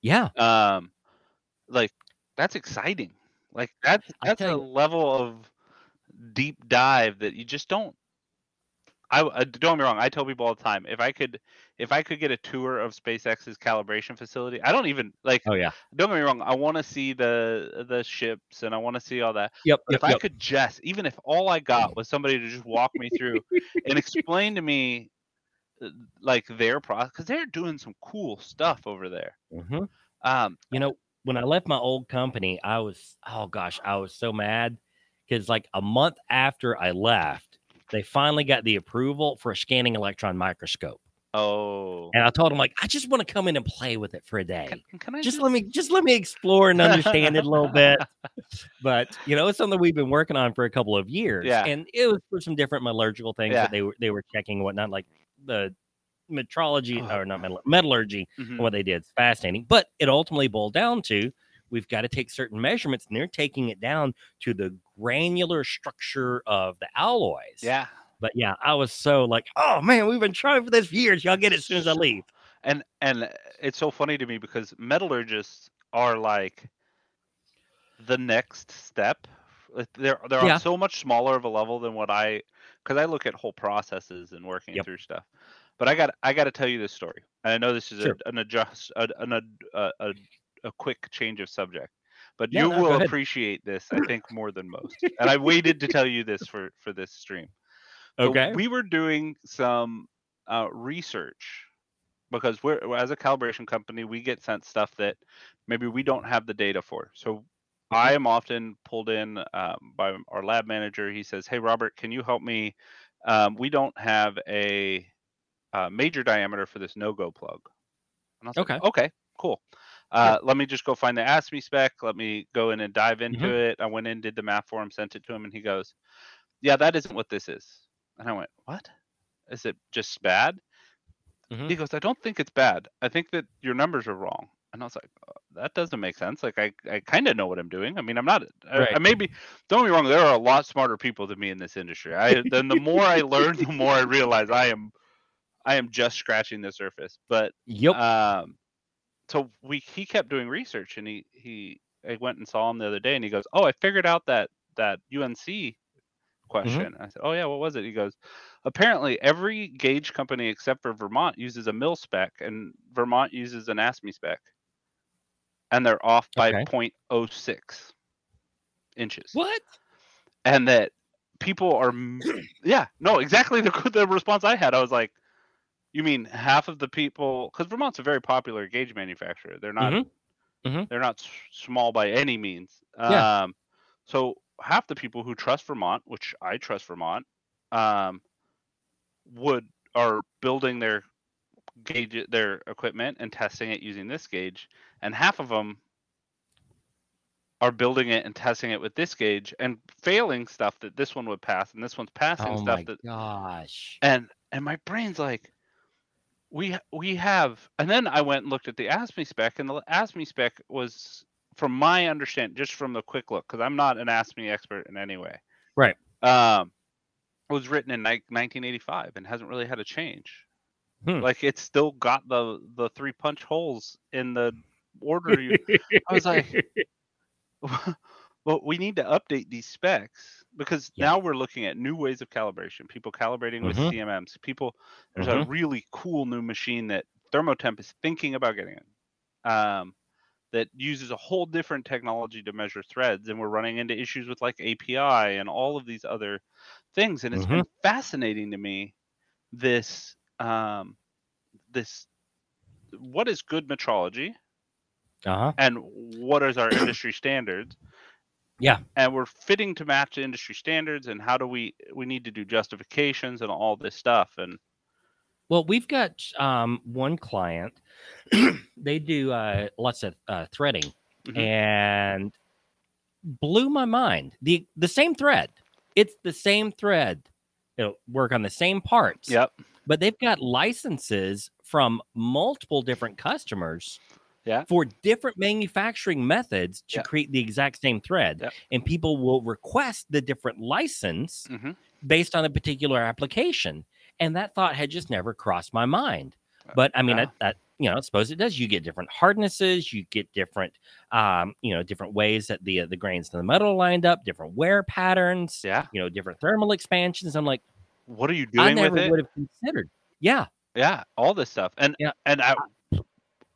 Speaker 1: Yeah.
Speaker 2: um like that's exciting like that's that's a
Speaker 1: you-
Speaker 2: level of deep dive that you just don't I, I don't get me wrong i tell people all the time if i could if i could get a tour of spacex's calibration facility i don't even like
Speaker 1: Oh, yeah.
Speaker 2: don't get me wrong i want to see the the ships and i want to see all that
Speaker 1: Yep.
Speaker 2: but
Speaker 1: Yep.
Speaker 2: if i could just even if all i got was somebody to just walk me through and explain to me uh, like their process because they're doing some cool stuff over there
Speaker 1: Mhm.
Speaker 2: um
Speaker 1: You know, when I left my old company, I was, oh gosh, I was so mad because like a month after I left, they finally got the approval for a scanning electron microscope.
Speaker 2: Oh,
Speaker 1: And I told them, like, I just want to come in and play with it for a day.
Speaker 2: can, can I
Speaker 1: Just let me just let me explore and understand it a little bit. But you know, it's something we've been working on for a couple of years.
Speaker 2: Yeah.
Speaker 1: And it was for some different metallurgical things
Speaker 2: Yeah.
Speaker 1: that they were they were checking and whatnot, like the metrology
Speaker 2: Oh,
Speaker 1: or not metal, metallurgy
Speaker 2: Mhm.
Speaker 1: and what they did. It's fascinating. But it ultimately boiled down to we've got to take certain measurements and they're taking it down to the granular structure of the alloys.
Speaker 2: Yeah,
Speaker 1: But yeah, I was so like, oh man, we've been trying for this for years. Y'all get it as soon as I leave.
Speaker 2: and and uh, it's so funny to me because metallurgists are like the next step. They're they're
Speaker 1: Yeah.
Speaker 2: on so much smaller of a level than what I because I look at whole processes and working
Speaker 1: Yep.
Speaker 2: through stuff. But I got I got to tell you this story. And I know this is
Speaker 1: Sure.
Speaker 2: a, an adjust a, an a, uh, a a quick change of subject. But
Speaker 1: Yeah,
Speaker 2: you
Speaker 1: no,
Speaker 2: will appreciate this, I think, more than most. and I waited to tell you this for for this stream.
Speaker 1: Okay.
Speaker 2: we were doing some uh, research because we're as a calibration company, we get sent stuff that maybe we don't have the data for. So I am often pulled in um, by our lab manager. He says, "Hey, Robert, can you help me? Um, we don't have a, uh major diameter for this no-go plug." Was like,
Speaker 1: Okay.
Speaker 2: okay, cool. Uh, Let me just go find the ASME spec. Let me go in and dive into
Speaker 1: Mhm.
Speaker 2: it. I went in, did the math for him, sent it to him, and he goes, "Yeah, that isn't what this is." And I went, "What? Is it just bad?"
Speaker 1: Mhm.
Speaker 2: He goes, "I don't think it's bad. I think that your numbers are wrong." And I was like, "Uh, "That doesn't make sense. Like, I, I kind of know what I'm doing. I mean, I'm not. I, I
Speaker 1: Right.
Speaker 2: maybe don't me wrong. There are a lot smarter people than me in this industry. I then the more I learn, the more I realize I am, I am just scratching the surface. But
Speaker 1: Yep.
Speaker 2: um, so we he kept doing research, and he he I went and saw him the other day, and he goes, "Oh, I figured out that that UNC mm-hmm. question." I said, "Oh yeah, what was it?" He goes, "Apparently, every gauge company except for Vermont uses a mil spec, and Vermont uses an ASME spec, and they're off by
Speaker 1: Okay.
Speaker 2: 0.06 inches."
Speaker 1: what?
Speaker 2: and that people are yeah no exactly the, the response i had i was like you mean half of the people because vermont's a very popular gauge manufacturer they're not
Speaker 1: mm-hmm. Mm-hmm.
Speaker 2: they're not small by any means yeah. um so half the people who trust vermont which i trust vermont um would are building their gauge their equipment and testing it using this gauge and half of them are building it and testing it with this gauge and failing stuff that this one would pass and this one's passing
Speaker 1: oh
Speaker 2: stuff
Speaker 1: my
Speaker 2: that
Speaker 1: gosh
Speaker 2: and and my brain's like we we have and then i went and looked at the ASME spec and the ASME spec was from my understanding just from the quick look because i'm not an ASME expert in any way
Speaker 1: right.
Speaker 2: um was written in like 1985 and hasn't really had a change.
Speaker 1: Hmm.
Speaker 2: like it's still got the the three punch holes in the order you I was like, well, we need to update these specs because
Speaker 1: Yeah.
Speaker 2: now we're looking at new ways of calibration. People calibrating with
Speaker 1: Mhm.
Speaker 2: CMMs. People, there's
Speaker 1: Mhm.
Speaker 2: a really cool new machine that Thermotemp is thinking about getting in, um, that uses a whole different technology to measure threads, and we're running into issues with like API and all of these other things. And it's been fascinating to me this um, this what is good metrology
Speaker 1: uh-huh
Speaker 2: and what is our industry standards
Speaker 1: Yeah.
Speaker 2: and we're fitting to match industry standards and how do we we need to do justifications and all this stuff and
Speaker 1: Well, we've got um, one client. they do uh, lots of uh, threading,
Speaker 2: Mhm.
Speaker 1: and blew my mind. the The same thread. It's the same thread. It'll work on the same parts.
Speaker 2: yep
Speaker 1: But they've got licenses from multiple different customers.
Speaker 2: Yeah.
Speaker 1: For different manufacturing methods to
Speaker 2: Yeah.
Speaker 1: create the exact same thread,
Speaker 2: Yep.
Speaker 1: and people will request the different license
Speaker 2: Mhm.
Speaker 1: based on a particular application and that thought had just never crossed my mind
Speaker 2: Uh,
Speaker 1: but i mean
Speaker 2: yeah.
Speaker 1: that, you know I suppose it does you get different hardnesses you get different um you know different ways that the uh, the grains of the metal are lined up different wear patterns
Speaker 2: yeah
Speaker 1: you know different thermal expansions i'm like
Speaker 2: what are you
Speaker 1: i
Speaker 2: doing
Speaker 1: never
Speaker 2: with it
Speaker 1: would have considered yeah
Speaker 2: yeah all this stuff and
Speaker 1: Yeah.
Speaker 2: and at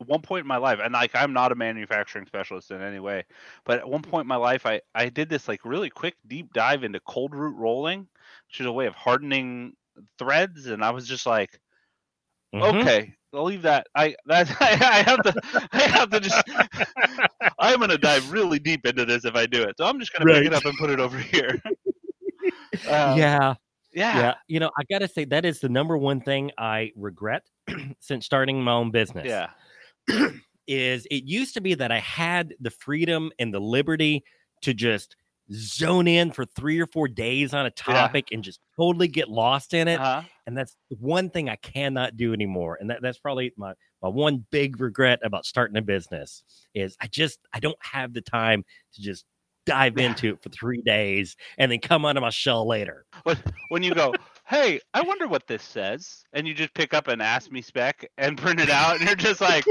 Speaker 2: one point in my life and like i'm not a manufacturing specialist in any way but at one point in my life i i did this like really quick deep dive into cold root rolling which is a way of hardening threads and i was just like
Speaker 1: Mhm.
Speaker 2: okay i'll leave that. I that i have to i have to just i'm gonna dive really deep into this if i do it so i'm just gonna pick it up and put it over here. Um,
Speaker 1: yeah.
Speaker 2: yeah.
Speaker 1: Yeah. You know i gotta say that is the number one thing i regret since starting my own business.
Speaker 2: Yeah
Speaker 1: is it used to be that I had the freedom and the liberty to just zone in for three or four days on a topic and just totally get lost in it.
Speaker 2: uh-huh.
Speaker 1: And that's one thing I cannot do anymore. And that, that's probably my, my one big regret about starting a business is I just I don't have the time to just dive into it for three days and then come out of my shell later.
Speaker 2: when, when you go, hey, I wonder what this says, and you just pick up an ASME spec and print it out, and you're just like,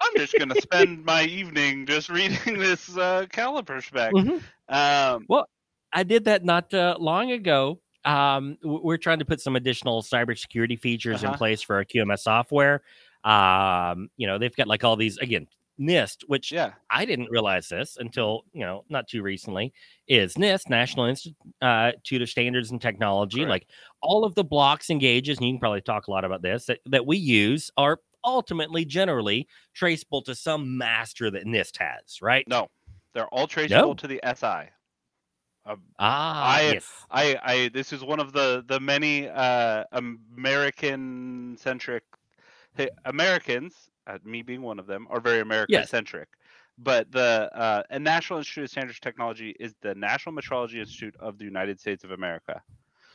Speaker 2: I'm just gonna spend my evening just reading this uh, caliper spec.
Speaker 1: Mhm.
Speaker 2: Um,
Speaker 1: I did that not uh, long ago. Um, we're trying to put some additional cybersecurity features in
Speaker 2: Uh-huh.
Speaker 1: place for our QMS software. Um, you know, they've got like all these again NIST, which
Speaker 2: yeah,
Speaker 1: I didn't realize this until you know not too recently. Is NIST National Institute of Standards and Technology?
Speaker 2: Correct.
Speaker 1: Like all of the blocks and gauges, and you can probably talk a lot about this that, that we use are ultimately generally traceable to some master that NIST has, right?
Speaker 2: no, they're all traceable
Speaker 1: No.
Speaker 2: to the SI. Um,
Speaker 1: Ah,
Speaker 2: I-
Speaker 1: yes.
Speaker 2: I, I, this is one of the the many uh, American centric Americans, uh, me being one of them, are very American centric. But the uh, and National Institute of Standards Technology is the National Metrology Institute of the United States of America.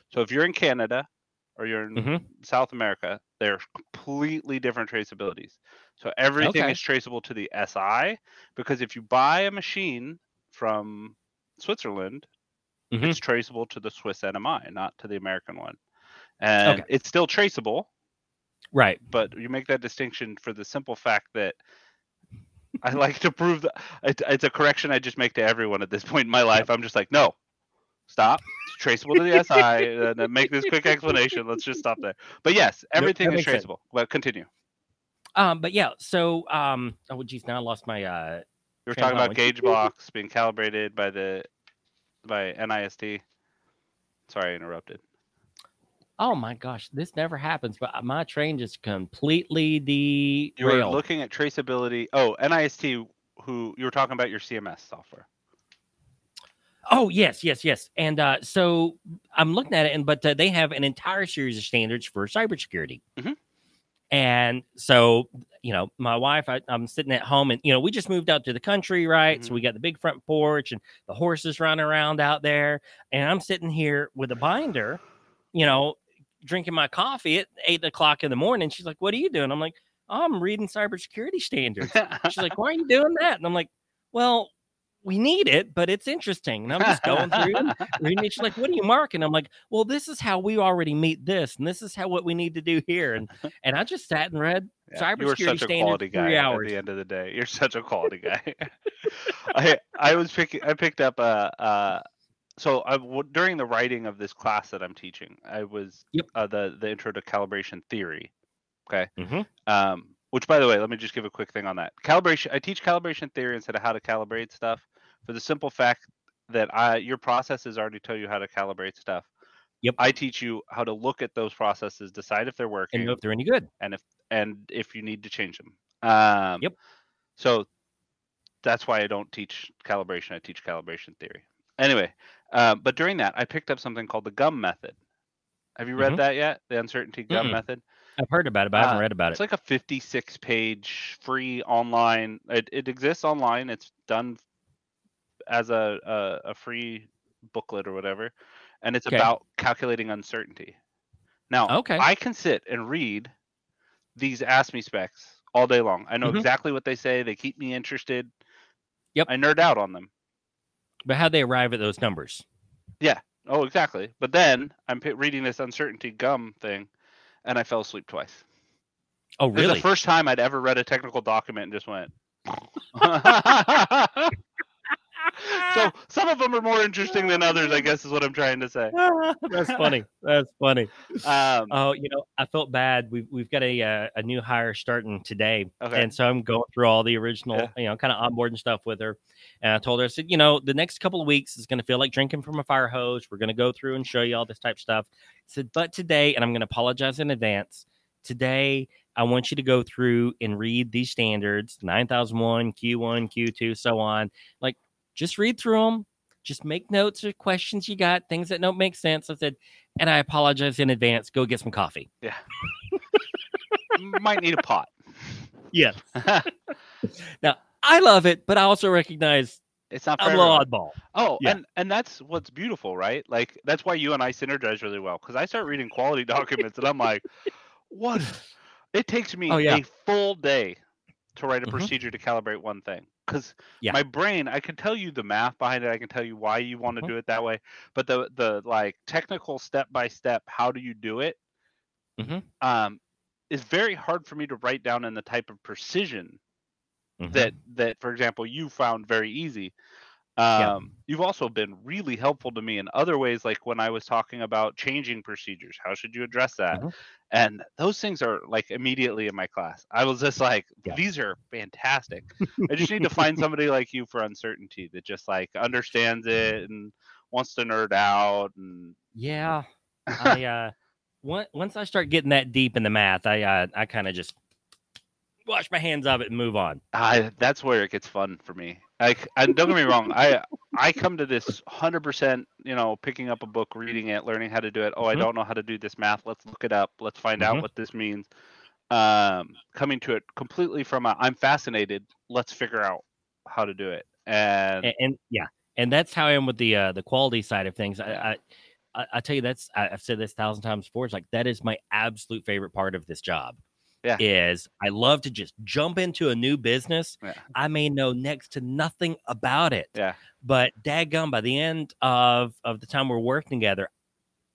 Speaker 2: So if you're in Canada or you're in
Speaker 1: Mhm.
Speaker 2: South America, they're completely different traceabilities. So everything
Speaker 1: Okay.
Speaker 2: is traceable to the SI because if you buy a machine from Switzerland,
Speaker 1: Mhm.
Speaker 2: it's traceable to the Swiss NMI, not to the American one. And
Speaker 1: Okay.
Speaker 2: it's still traceable,
Speaker 1: Right.
Speaker 2: but you make that distinction for the simple fact that I like to prove that it, it's a correction I just make to everyone at this point in my life. I'm just like, no, stop. It's traceable to the SI. And then make this quick explanation. Let's just stop there. But yes, everything is
Speaker 1: makes sense.
Speaker 2: traceable. But continue.
Speaker 1: Um, but yeah, so um, oh geez, now I lost my uh.
Speaker 2: You were talking about gauge box being calibrated by the by NIST. Sorry, I interrupted.
Speaker 1: Oh my gosh, this never happens, but uh, my train just completely de
Speaker 2: You were looking at traceability. Oh, NIST. Who you were talking about your CMS software?
Speaker 1: Oh yes, yes, yes. And uh, so I'm looking at it, and but uh, they have an entire series of standards for cybersecurity.
Speaker 2: Mhm.
Speaker 1: And so, you know, my wife, I, I'm sitting at home, and you know, we just moved out to the country, right? So we got the big front porch, and the horses running around out there, and I'm sitting here with a binder, you know, drinking my coffee at eight o'clock in the morning. She's like, "What are you doing?" I'm like, oh, "I'm reading cybersecurity standards." She's like, "Why are you doing that?" And I'm like, "Well." We need it, but it's interesting. And I'm just going through reading it. She's like, "What are you marking?" I'm like, "Well, this is how we already meet this, and this is how what we need to do here." And and I just sat and read
Speaker 2: Yeah, you were
Speaker 1: cybersecurity
Speaker 2: such a
Speaker 1: standards
Speaker 2: quality
Speaker 1: for
Speaker 2: guy at the end of the day. You're such a quality guy. I I was picking I picked up a, uh so I w- during the writing of this class that I'm teaching, I was
Speaker 1: Yep.
Speaker 2: uh, the the intro to calibration theory. Okay.
Speaker 1: Mhm.
Speaker 2: Um, which by the way, let me just give a quick thing on that. Calibration. I teach calibration theory instead of how to calibrate stuff for the simple fact that I your processes already tell you how to calibrate stuff.
Speaker 1: Yep.
Speaker 2: I teach you how to look at those processes, decide if they're working,
Speaker 1: And know if they're any good.
Speaker 2: and if and if you need to change them. Um,
Speaker 1: Yep.
Speaker 2: So that's why I don't teach calibration. I teach calibration theory. Anyway, um, but during that, I picked up something called the GUM method. Have you read
Speaker 1: Mhm.
Speaker 2: that yet? The uncertainty GUM
Speaker 1: Mm-mm.
Speaker 2: method.
Speaker 1: I've heard about it, but I haven't
Speaker 2: Uh,
Speaker 1: read about it.
Speaker 2: It's like a 56 page free online. It, it exists online. It's done as a, a, a free booklet or whatever. And it's
Speaker 1: Okay.
Speaker 2: about calculating uncertainty. Now,
Speaker 1: Okay.
Speaker 2: I can sit and read these ASME specs all day long. I know
Speaker 1: Mhm.
Speaker 2: exactly what they say. They keep me interested.
Speaker 1: Yep.
Speaker 2: I nerd out on them.
Speaker 1: But how they arrive at those numbers? Yeah.
Speaker 2: Oh, exactly. But then I'm reading this uncertainty GUM thing, and I fell asleep twice.
Speaker 1: Oh,
Speaker 2: It was
Speaker 1: really?
Speaker 2: the first time I'd ever read a technical document and just went. so some of them are more interesting than others, I guess, is what I'm trying to say.
Speaker 1: That's funny. That's funny.
Speaker 2: Um,
Speaker 1: Oh, you know, I felt bad. We've we've got a uh, a new hire starting today,
Speaker 2: Okay.
Speaker 1: and so I'm going through all the original,
Speaker 2: Yeah.
Speaker 1: you know, kind of onboarding stuff with her. And I told her, I said, you know, the next couple of weeks is going to feel like drinking from a fire hose. We're going to go through and show you all this type of stuff. I said, but today, and I'm going to apologize in advance. Today, I want you to go through and read these standards: 9001, Q1, Q2, so on. Like, just read through them. Just make notes or questions you got, things that don't make sense. I said, and I apologize in advance. Go get some coffee. Yeah.
Speaker 2: Might need a pot.
Speaker 1: Yeah. Now I love it, but I also recognize
Speaker 2: it's not
Speaker 1: I'm a little oddball.
Speaker 2: Oh,
Speaker 1: Yeah.
Speaker 2: and and that's what's beautiful, right? Like that's why you and I synergize really well because I start reading quality documents and I'm like, what? It takes me
Speaker 1: Oh, yeah.
Speaker 2: a full day to write a
Speaker 1: Mhm.
Speaker 2: procedure to calibrate one thing because
Speaker 1: Yeah.
Speaker 2: my brain, I can tell you the math behind it, I can tell you why you want to
Speaker 1: Mhm.
Speaker 2: do it that way, but the the like technical step by step, how do you do it?
Speaker 1: Mhm.
Speaker 2: Um, is very hard for me to write down in the type of precision
Speaker 1: Mhm.
Speaker 2: that that for example you found very easy
Speaker 1: Yeah.
Speaker 2: um you've also been really helpful to me in other ways like when i was talking about changing procedures how should you address that
Speaker 1: Mhm.
Speaker 2: and those things are like immediately in my class i was just like
Speaker 1: Yeah.
Speaker 2: these are fantastic i just need to find somebody like you for uncertainty that just like understands it and wants to nerd out and
Speaker 1: yeah. I uh once I start getting that deep in the math, I uh, I kind of just wash my hands of it and move on.
Speaker 2: I, that's where it gets fun for me. Like, and don't get me wrong, I I come to this hundred percent, you know, picking up a book, reading it, learning how to do it. Oh, I
Speaker 1: Mhm.
Speaker 2: don't know how to do this math. Let's look it up. Let's find
Speaker 1: Mhm.
Speaker 2: out what this means. Um, coming to it completely from I'm fascinated. Let's figure out how to do it. And
Speaker 1: And, and yeah, and that's how I am with the uh, the quality side of things. I, I I I tell you that's I, I've said this a thousand times before. It's like that is my absolute favorite part of this job.
Speaker 2: Yeah.
Speaker 1: Is I love to just jump into a new business.
Speaker 2: Yeah.
Speaker 1: I may know next to nothing about it.
Speaker 2: Yeah.
Speaker 1: But daggum, by the end of of the time we're working together,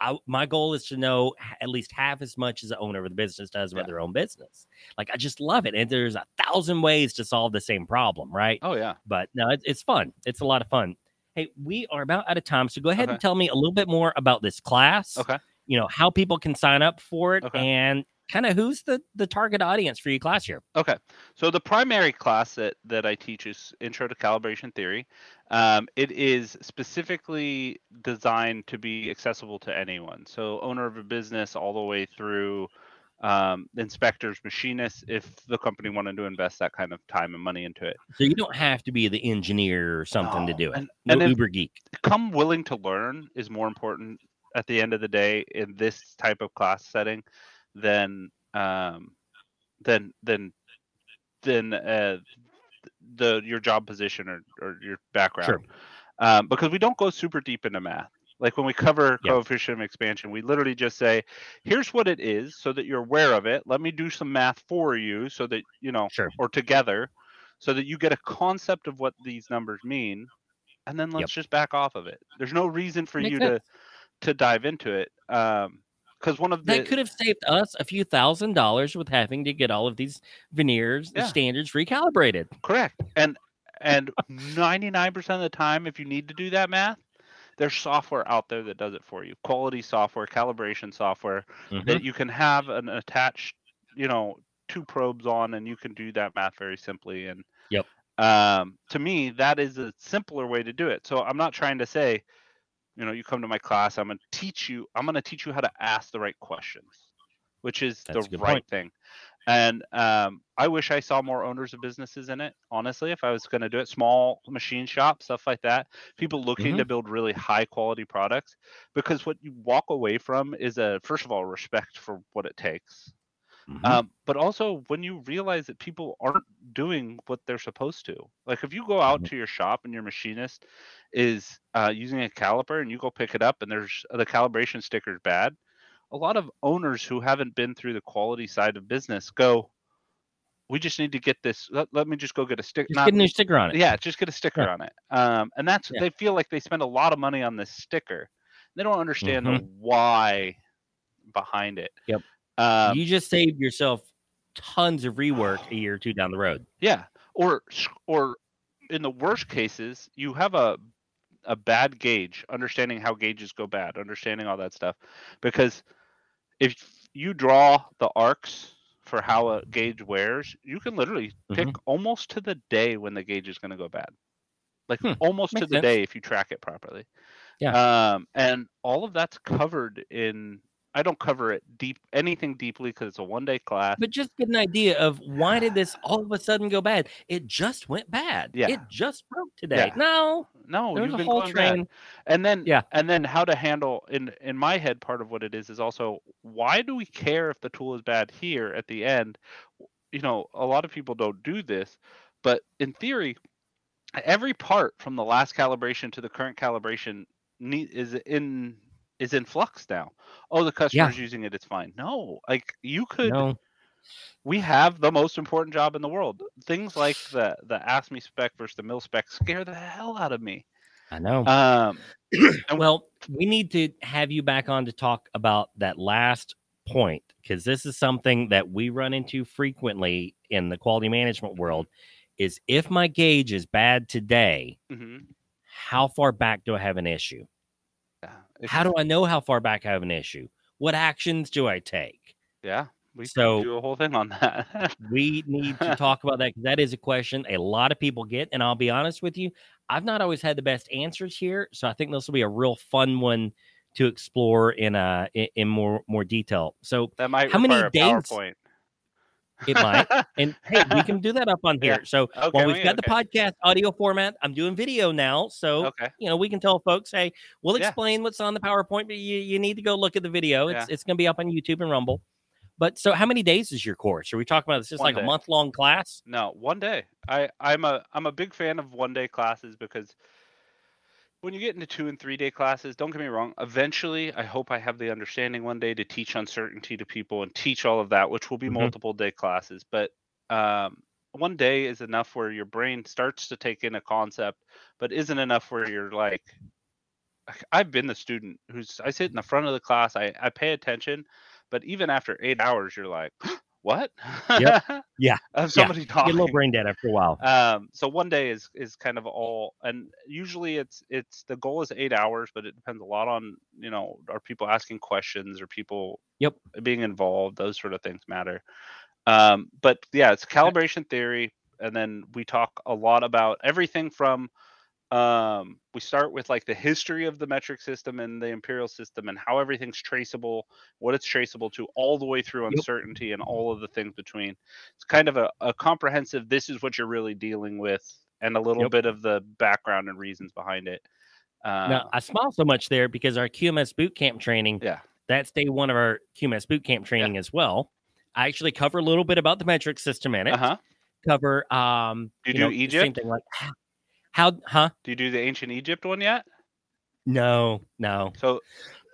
Speaker 1: I, my goal is to know at least half as much as the owner of the business does about
Speaker 2: Yeah.
Speaker 1: their own business. Like I just love it, and there's a thousand ways to solve the same problem, right?
Speaker 2: oh yeah,
Speaker 1: but no, it's, it's fun. It's a lot of fun. Hey, we are about out of time, so go ahead
Speaker 2: Okay.
Speaker 1: and tell me a little bit more about this class.
Speaker 2: okay.
Speaker 1: You know how people can sign up for it,
Speaker 2: Okay.
Speaker 1: and kind of who's the the target audience for your class here?
Speaker 2: Okay, so the primary class that that I teach is Intro to Calibration Theory. Um, it is specifically designed to be accessible to anyone, so owner of a business all the way through um, inspectors, machinists, if the company wanted to invest that kind of time and money into it.
Speaker 1: So you don't have to be the engineer or something to do it.
Speaker 2: and-
Speaker 1: no
Speaker 2: and
Speaker 1: uber geek.
Speaker 2: Come willing to learn is more important at the end of the day in this type of class setting than um, than than than uh, the your job position or, or your background. Um, because we don't go super deep into math. Like when we cover
Speaker 1: Yeah.
Speaker 2: coefficient of expansion, we literally just say, "Here's what it is, so that you're aware of it. Let me do some math for you, so that you know,
Speaker 1: Sure.
Speaker 2: or together, so that you get a concept of what these numbers mean, and then let's just back off of it. There's no reason for
Speaker 1: Makes
Speaker 2: you
Speaker 1: sense.
Speaker 2: to to dive into it. Um, because one of the
Speaker 1: That could have saved us a few thousand dollars with having to get all of these verniers, the standards recalibrated.
Speaker 2: Correct. And and 99% of the time if you need to do that math, there's software out there that does it for you. Quality software, calibration software
Speaker 1: Mhm.
Speaker 2: that you can have an attached, you know, two probes on and you can do that math very simply and
Speaker 1: Yep.
Speaker 2: um to me that is a simpler way to do it. So I'm not trying to say you know, you come to my class, I'm going to teach you I'm going to teach you how to ask the right questions, which is
Speaker 1: That's
Speaker 2: the right
Speaker 1: point.
Speaker 2: thing. And um, I wish I saw more owners of businesses in it. Honestly, if I was going to do it, small machine shop stuff like that, people looking
Speaker 1: Mm-hmm.
Speaker 2: to build really high quality products, because what you walk away from is a first of all respect for what it takes,
Speaker 1: Mhm.
Speaker 2: um, but also when you realize that people aren't doing what they're supposed to. Like if you go out
Speaker 1: Mhm.
Speaker 2: to your shop and your machinist is uh, using a caliper and you go pick it up and there's the calibration sticker's bad, a lot of owners who haven't been through the quality side of business go, "We just need to get this. Let, let me just go get a stick.
Speaker 1: Just
Speaker 2: not-
Speaker 1: get a new sticker on it.
Speaker 2: yeah, just get a sticker
Speaker 1: Yeah.
Speaker 2: on it. Um, and that's
Speaker 1: Yeah.
Speaker 2: they feel like they spend a lot of money on this sticker. They don't understand
Speaker 1: Mm-hmm.
Speaker 2: the why behind it.
Speaker 1: Yep.
Speaker 2: Um,
Speaker 1: you just saved yourself tons of rework a year or two down the road.
Speaker 2: Yeah, or or in the worst cases, you have a a bad gauge, understanding how gauges go bad, understanding all that stuff, because if you draw the arcs for how a gauge wears, you can literally pick almost to the day when the gauge is going to go bad, like
Speaker 1: Hmm,
Speaker 2: almost to the
Speaker 1: sense.
Speaker 2: day if you track it properly.
Speaker 1: Yeah.
Speaker 2: Um, and all of that's covered in. I don't cover it deep, anything deeply, because it's a one day class.
Speaker 1: But just get an idea of why did this all of a sudden go bad? It just went bad.
Speaker 2: Yeah.
Speaker 1: It just broke today.
Speaker 2: Yeah.
Speaker 1: No,
Speaker 2: No,
Speaker 1: there's
Speaker 2: you've
Speaker 1: a
Speaker 2: been
Speaker 1: whole train.
Speaker 2: and then
Speaker 1: Yeah.
Speaker 2: and then how to handle in in my head part of what it is is also why do we care if the tool is bad here at the end you know a lot of people don't do this but in theory every part from the last calibration to the current calibration need, is in is in flux now oh the customer's using it it's fine no like you could
Speaker 1: No.
Speaker 2: we have the most important job in the world things like the the ASME spec versus the mil spec scare the hell out of me
Speaker 1: I know.
Speaker 2: um and-
Speaker 1: well, we need to have you back on to talk about that last point because this is something that we run into frequently in the quality management world is if my gauge is bad today,
Speaker 2: mhm.
Speaker 1: how far back do I have an issue? How do I know how far back I have an issue? What actions do I take?
Speaker 2: Yeah, we
Speaker 1: So-
Speaker 2: do a whole thing on that.
Speaker 1: We need to talk about that because that is a question a lot of people get. And I'll be honest with you, I've not always had the best answers here. So I think this will be a real fun one to explore in uh in, in more more detail. So
Speaker 2: that might
Speaker 1: How many
Speaker 2: a
Speaker 1: days-
Speaker 2: PowerPoint.
Speaker 1: It might. And hey, we can do that up on
Speaker 2: Yeah.
Speaker 1: here. So
Speaker 2: Okay,
Speaker 1: while
Speaker 2: we-
Speaker 1: we've got the podcast audio format, I'm doing video now. So
Speaker 2: Okay.
Speaker 1: you know, we can tell folks, hey, we'll
Speaker 2: Yeah.
Speaker 1: explain what's on the PowerPoint, but you, you need to go look at the video. It's
Speaker 2: Yeah.
Speaker 1: it's gonna be up on YouTube and Rumble. But so how many days is your course? Are we talking about this just
Speaker 2: One
Speaker 1: like a month long class?
Speaker 2: No, one day. I I'm a I'm a big fan of one day classes because when you get into two and three day classes, don't get me wrong. Eventually, I hope I have the understanding one day to teach uncertainty to people and teach all of that, which will be
Speaker 1: Mhm.
Speaker 2: multiple day classes. But um, one day is enough where your brain starts to take in a concept, but isn't enough where you're like, I've been the student who's I sit in the front of the class, I I pay attention, but even after eight hours, you're like, what?
Speaker 1: Yep. Yeah.
Speaker 2: of somebody
Speaker 1: Get a little brain dead after a while.
Speaker 2: Um, so one day is is kind of all, and usually it's it's the goal is eight hours, but it depends a lot on you know are people asking questions or people
Speaker 1: Yep.
Speaker 2: being involved. Those sort of things matter. Um, but yeah, it's calibration theory, and then we talk a lot about everything from um we start with like the history of the metric system and the imperial system and how everything's traceable what it's traceable to all the way through uncertainty and all of the things between it's kind of a, a comprehensive this is what you're really dealing with and a little
Speaker 1: Yep.
Speaker 2: bit of the background and reasons behind it uh,
Speaker 1: now, I smile so much there because our QMS boot camp training,
Speaker 2: yeah
Speaker 1: that's day one of our QMS boot camp training as well. I actually cover a little bit about the metric system in it.
Speaker 2: uh-huh
Speaker 1: Cover um
Speaker 2: You do
Speaker 1: know, the Same
Speaker 2: Egypt?
Speaker 1: thing like how huh?
Speaker 2: do you do the ancient egypt one yet
Speaker 1: No, no.
Speaker 2: So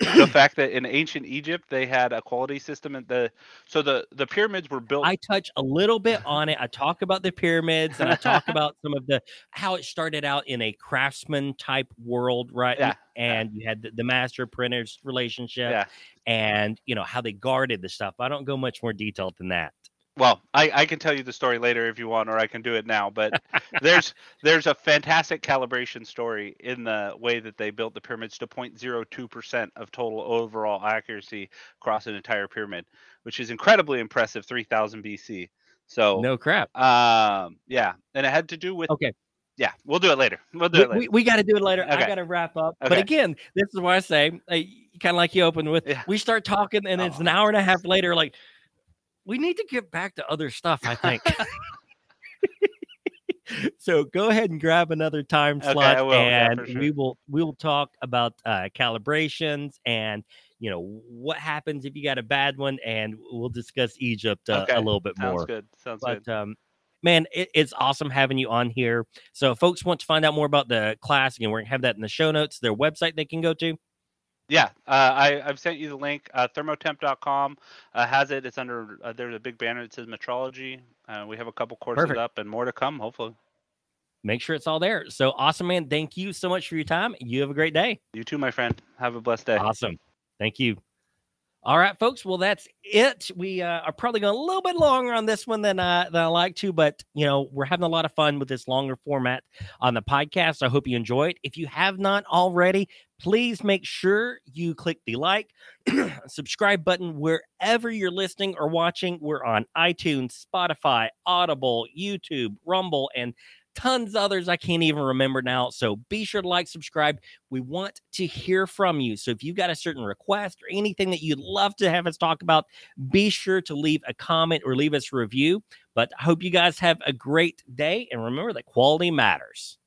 Speaker 2: the fact that in ancient Egypt they had a quality system and the so the the pyramids were built
Speaker 1: I touch a little bit on it. I talk about the pyramids and I talk about some of the how it started out in a craftsman type world, right?
Speaker 2: Yeah,
Speaker 1: And you had the, the master printers relationship
Speaker 2: yeah
Speaker 1: and you know how they guarded the stuff. I don't go much more detailed than that.
Speaker 2: Well I, I can tell you the story later if you want or I can do it now but there's there's a fantastic calibration story in the way that they built the pyramids to 0.02% of total overall accuracy across an entire pyramid which is incredibly impressive 3000 BC so
Speaker 1: No crap.
Speaker 2: um yeah and it had to do with
Speaker 1: Okay.
Speaker 2: yeah we'll do it later we'll do
Speaker 1: We,
Speaker 2: it later
Speaker 1: we, we got to do it later. I got to wrap up. But again, this is why I say, kind of like you opened with,
Speaker 2: Yeah.
Speaker 1: we start talking and it's
Speaker 2: Oh,
Speaker 1: an hour and a half later. Like, we need to get back to other stuff, I think. so go ahead and grab another time slot
Speaker 2: I will,
Speaker 1: and
Speaker 2: for sure.
Speaker 1: we will we will talk about uh, calibrations and you know what happens if you got a bad one and we'll discuss egypt uh,
Speaker 2: Okay,
Speaker 1: a little bit more.
Speaker 2: sounds good sounds
Speaker 1: but
Speaker 2: good.
Speaker 1: um man it, it's awesome having you on here. So if folks want to find out more about the class again we're gonna have that in the show notes their website they can go to
Speaker 2: Yeah, uh, I, I've sent you the link. Uh, thermotemp.com uh, has it. It's under, uh, there's a big banner that says metrology. Uh, we have a couple courses
Speaker 1: Perfect.
Speaker 2: up and more to come, hopefully.
Speaker 1: make sure it's all there so awesome man thank you so much for your time you have a great day
Speaker 2: You too, my friend. Have a blessed day.
Speaker 1: Awesome. Thank you. All right, folks. Well, that's it. We uh, are probably going a little bit longer on this one than uh, than I like to, but you know we're having a lot of fun with this longer format on the podcast. I hope you enjoy it. If you have not already, please make sure you click the like, subscribe button wherever you're listening or watching. We're on iTunes, Spotify, Audible, YouTube, Rumble, and tons others I can't even remember now. So be sure to like, subscribe. We want to hear from you. So if you've got a certain request or anything that you'd love to have us talk about, be sure to leave a comment or leave us a review. But I hope you guys have a great day. And remember that quality matters.